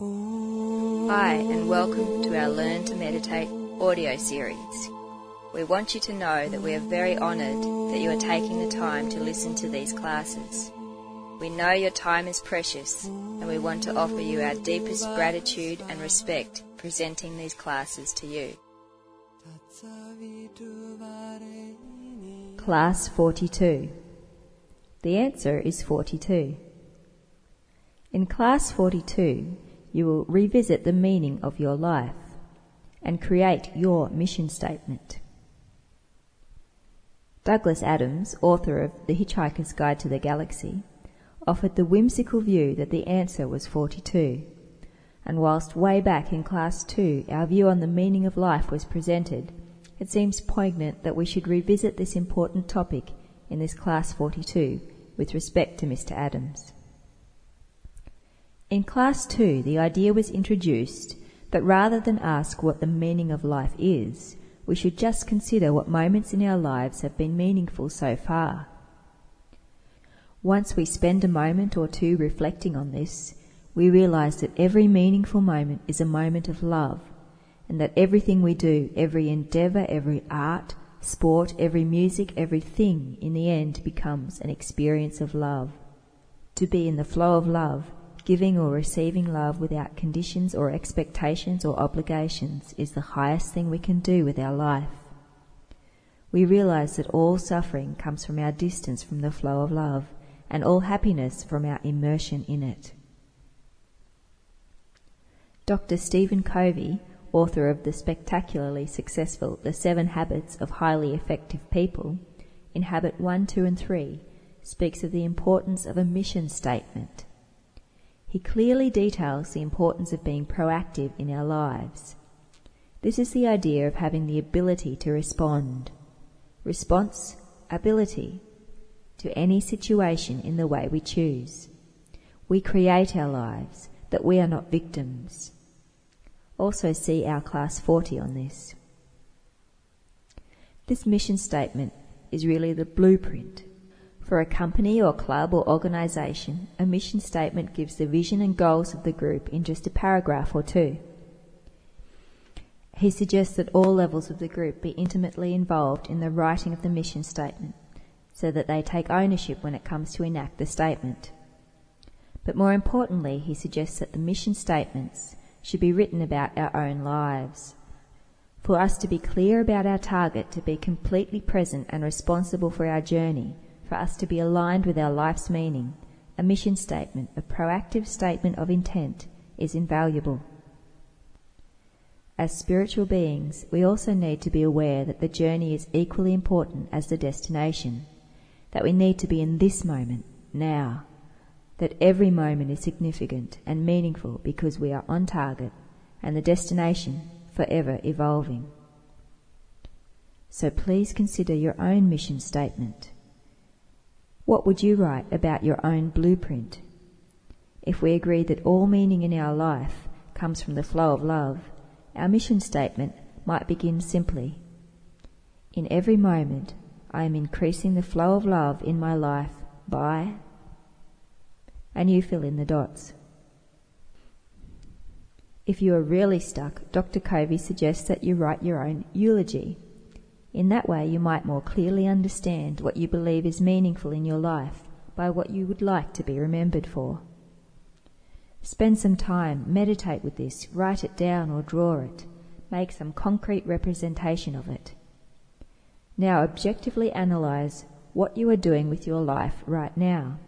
Hi, and welcome to our Learn to Meditate audio series. We want you to know that we are very honoured that you are taking the time to listen to these classes. We know your time is precious, and we want to offer you our deepest gratitude and respect presenting these classes to you. Class 42. The answer is 42. In Class 42, you will revisit the meaning of your life and create your mission statement. Douglas Adams, author of The Hitchhiker's Guide to the Galaxy, offered the whimsical view that the answer was 42. And whilst way back in Class 2 our view on the meaning of life was presented, it seems poignant that we should revisit this important topic in this Class 42 with respect to Mr. Adams. In Class 2, the idea was introduced that rather than ask what the meaning of life is, we should just consider what moments in our lives have been meaningful so far. Once we spend a moment or two reflecting on this, we realize that every meaningful moment is a moment of love, and that everything we do, every endeavor, every art, sport, every music, everything, in the end becomes an experience of love. To be in the flow of love Giving or receiving love without conditions or expectations or obligations is the highest thing we can do with our life. We realize that all suffering comes from our distance from the flow of love, and all happiness from our immersion in it. Dr. Stephen Covey, author of the spectacularly successful The Seven Habits of Highly Effective People, in Habit 1, 2, and 3, speaks of the importance of a mission statement he clearly details the importance of being proactive in our lives. This is the idea of having the ability to respond. Response, ability to any situation in the way we choose. We create our lives, that we are not victims. Also see our class 40 on this. This mission statement is really the blueprint for a company or club or organisation, a mission statement gives the vision and goals of the group in just a paragraph or two. He suggests that all levels of the group be intimately involved in the writing of the mission statement so that they take ownership when it comes to enact the statement. But more importantly, he suggests that the mission statements should be written about our own lives. For us to be clear about our target, to be completely present and responsible for our journey, for us to be aligned with our life's meaning, a mission statement, a proactive statement of intent, is invaluable. As spiritual beings, we also need to be aware that the journey is equally important as the destination, that we need to be in this moment, now, that every moment is significant and meaningful because we are on target and the destination forever evolving. So please consider your own mission statement. What would you write about your own blueprint? If we agree that all meaning in our life comes from the flow of love, our mission statement might begin simply In every moment, I am increasing the flow of love in my life by. And you fill in the dots. If you are really stuck, Dr. Covey suggests that you write your own eulogy. In that way, you might more clearly understand what you believe is meaningful in your life by what you would like to be remembered for. Spend some time, meditate with this, write it down or draw it, make some concrete representation of it. Now objectively analyze what you are doing with your life right now.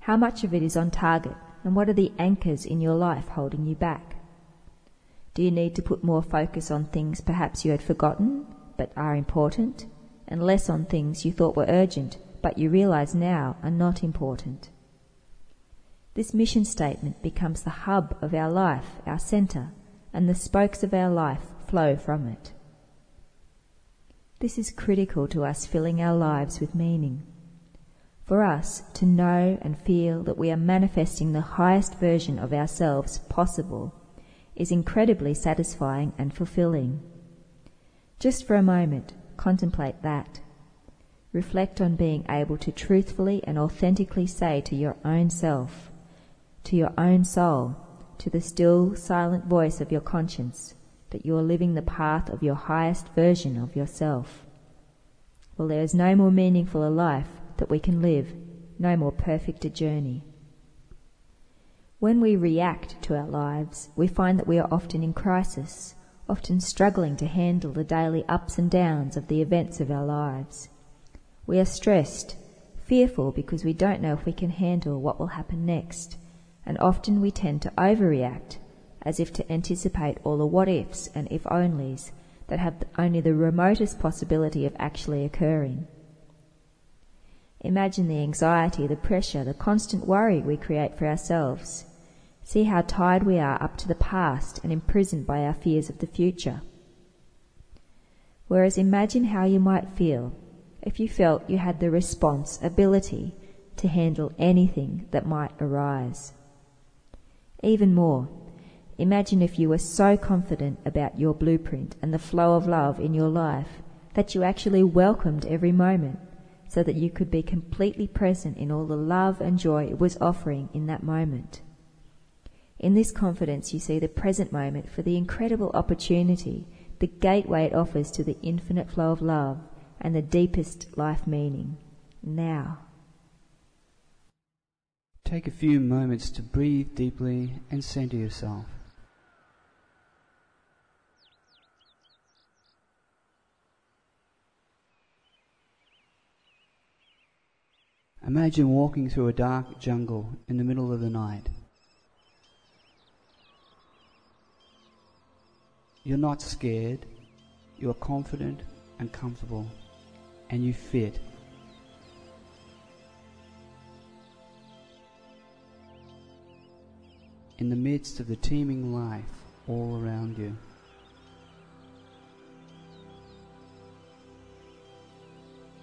How much of it is on target and what are the anchors in your life holding you back? Do you need to put more focus on things perhaps you had forgotten but are important, and less on things you thought were urgent but you realize now are not important. This mission statement becomes the hub of our life, our center, and the spokes of our life flow from it. This is critical to us filling our lives with meaning. For us to know and feel that we are manifesting the highest version of ourselves possible is incredibly satisfying and fulfilling. Just for a moment, contemplate that. Reflect on being able to truthfully and authentically say to your own self, to your own soul, to the still, silent voice of your conscience that you are living the path of your highest version of yourself. Well, there is no more meaningful a life that we can live, no more perfect a journey. When we react to our lives, we find that we are often in crisis, often struggling to handle the daily ups and downs of the events of our lives. We are stressed, fearful because we don't know if we can handle what will happen next, and often we tend to overreact as if to anticipate all the what ifs and if onlys that have only the remotest possibility of actually occurring. Imagine the anxiety, the pressure, the constant worry we create for ourselves. See how tied we are up to the past and imprisoned by our fears of the future. Whereas imagine how you might feel if you felt you had the responsibility to handle anything that might arise. Even more, imagine if you were so confident about your blueprint and the flow of love in your life that you actually welcomed every moment so that you could be completely present in all the love and joy it was offering in that moment. In this confidence, you see the present moment for the incredible opportunity, the gateway it offers to the infinite flow of love and the deepest life meaning. Now. Take a few moments to breathe deeply and center yourself. Imagine walking through a dark jungle in the middle of the night. You're not scared, you're confident and comfortable, and you fit in the midst of the teeming life all around you.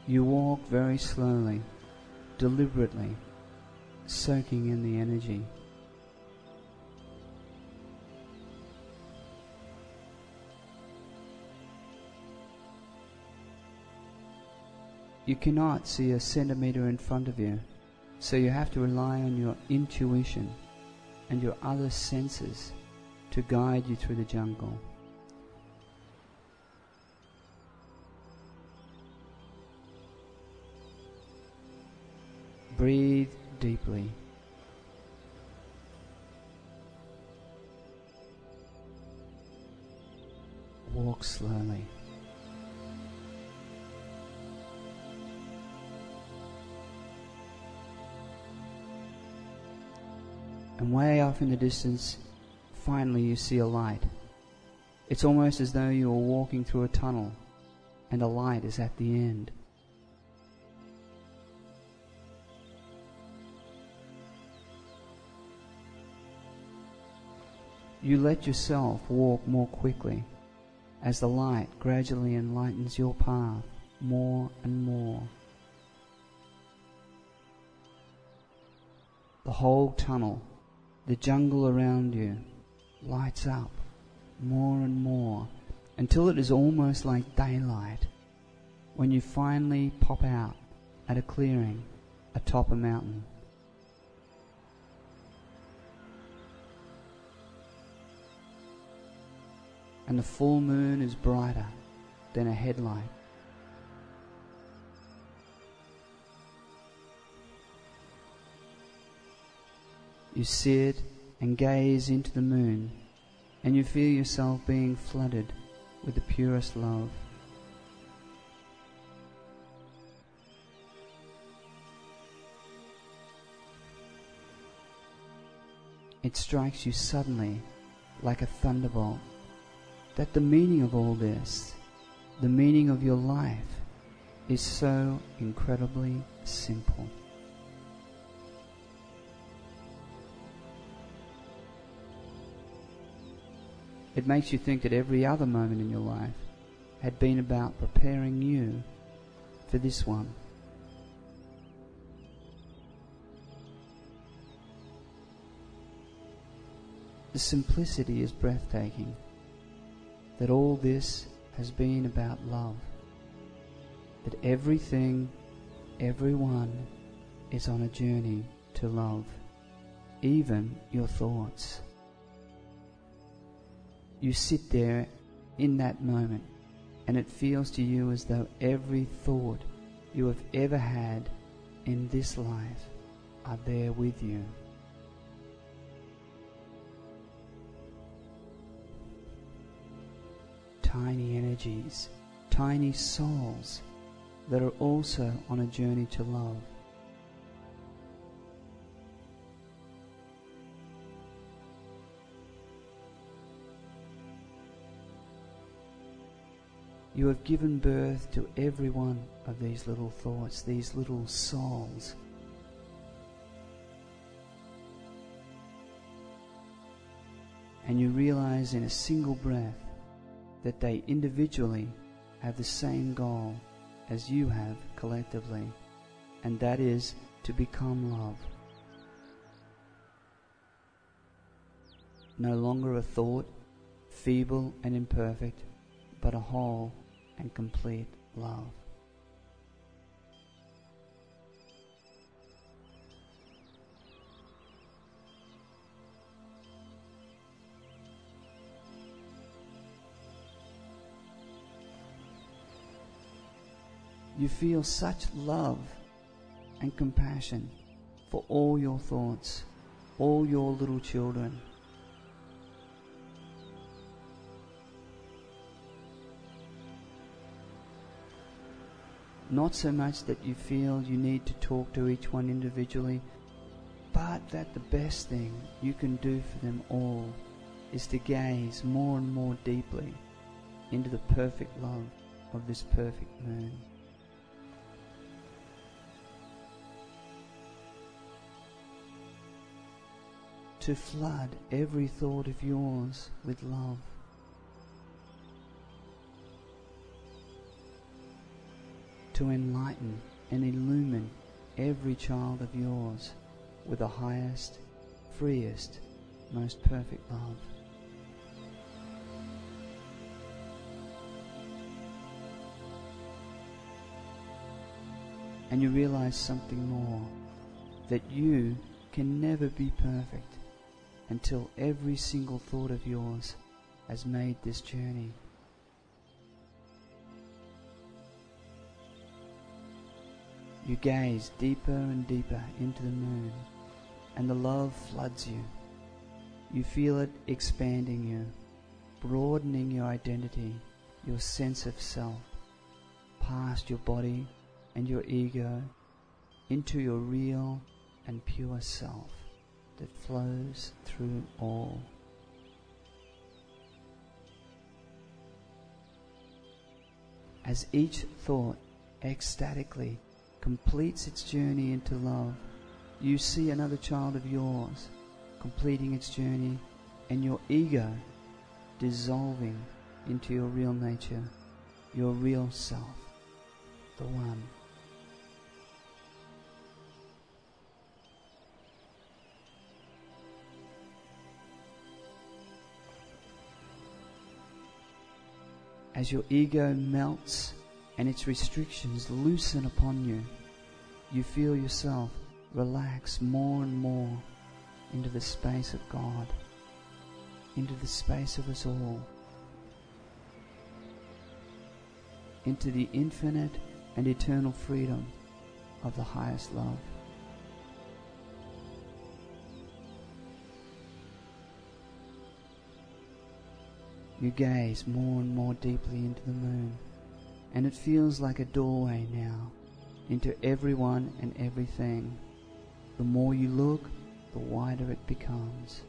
You walk very slowly, deliberately, soaking in the energy. You cannot see a centimeter in front of you, so you have to rely on your intuition and your other senses to guide you through the jungle. Breathe deeply. Walk slowly. And way off in the distance, finally you see a light. It's almost as though you are walking through a tunnel and a light is at the end. You let yourself walk more quickly as the light gradually enlightens your path more and more. The whole tunnel the jungle around you lights up more and more until it is almost like daylight when you finally pop out at a clearing atop a mountain. And the full moon is brighter than a headlight. You sit and gaze into the moon, and you feel yourself being flooded with the purest love. It strikes you suddenly like a thunderbolt that the meaning of all this, the meaning of your life, is so incredibly simple. It makes you think that every other moment in your life had been about preparing you for this one. The simplicity is breathtaking. That all this has been about love. That everything, everyone is on a journey to love. Even your thoughts You sit there in that moment, and it feels to you as though every thought you have ever had in this life are there with you. Tiny energies, tiny souls that are also on a journey to love. You have given birth to every one of these little thoughts, these little souls. And you realize in a single breath that they individually have the same goal as you have collectively, and that is to become love. No longer a thought, feeble and imperfect, but a whole and complete love. You feel such love and compassion for all your thoughts, all your little children. Not so much that you feel you need to talk to each one individually, but that the best thing you can do for them all is to gaze more and more deeply into the perfect love of this perfect man. To flood every thought of yours with love. To enlighten and illumine every child of yours with the highest, freest, most perfect love. And you realize something more that you can never be perfect until every single thought of yours has made this journey. You gaze deeper and deeper into the moon, and the love floods you. You feel it expanding you, broadening your identity, your sense of self, past your body and your ego, into your real and pure self that flows through all. As each thought ecstatically completes its journey into love, you see another child of yours completing its journey and your ego dissolving into your real nature, your real self, the one. As your ego melts and its restrictions loosen upon you, you feel yourself relax more and more into the space of God, into the space of us all, into the infinite and eternal freedom of the highest love. You gaze more and more deeply into the moon, and it feels like a doorway now into everyone and everything. The more you look, the wider it becomes.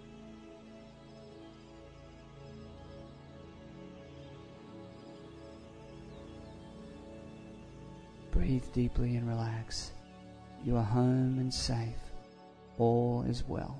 Breathe deeply and relax. You are home and safe. All is well.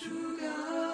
Jugat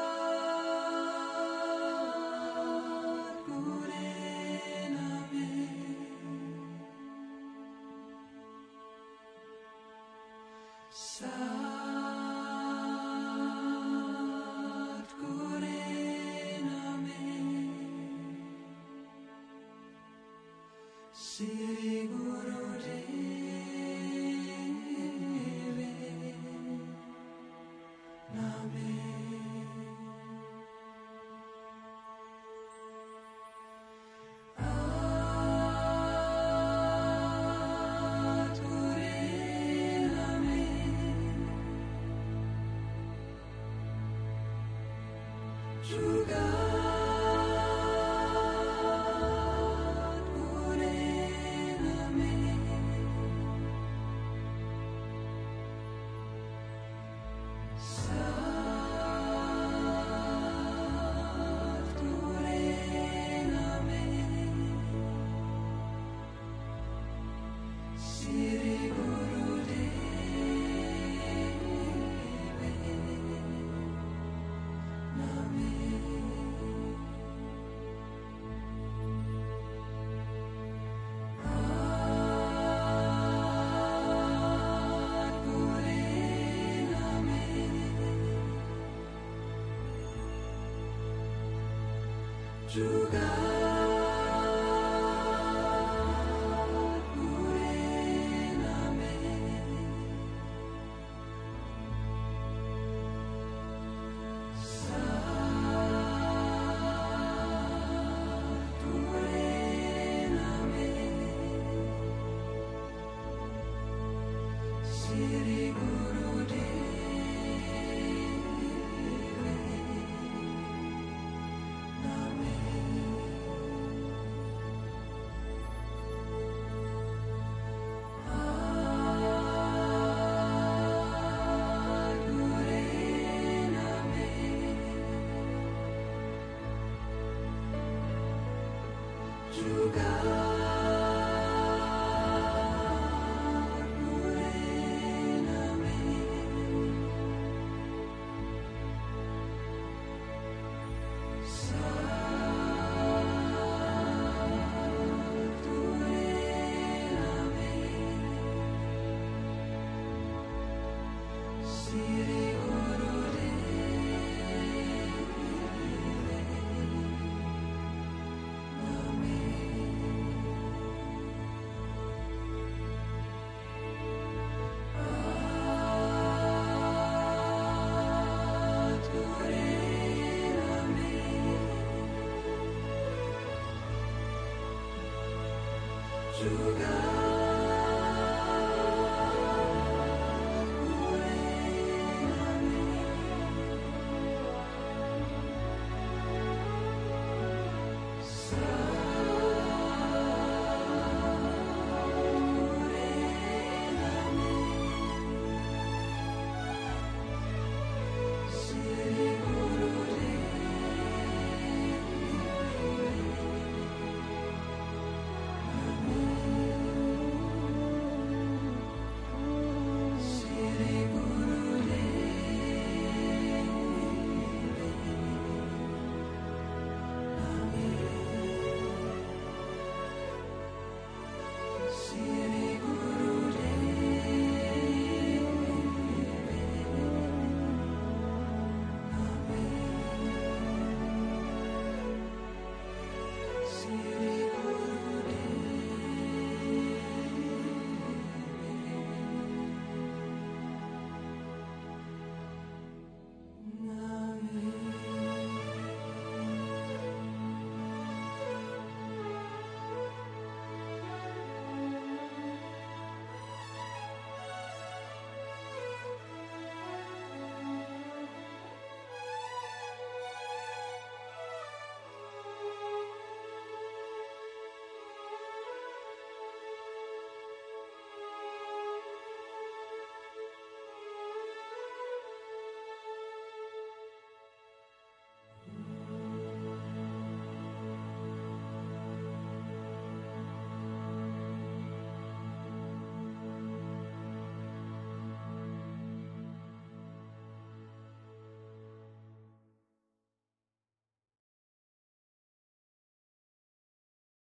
Sri Guru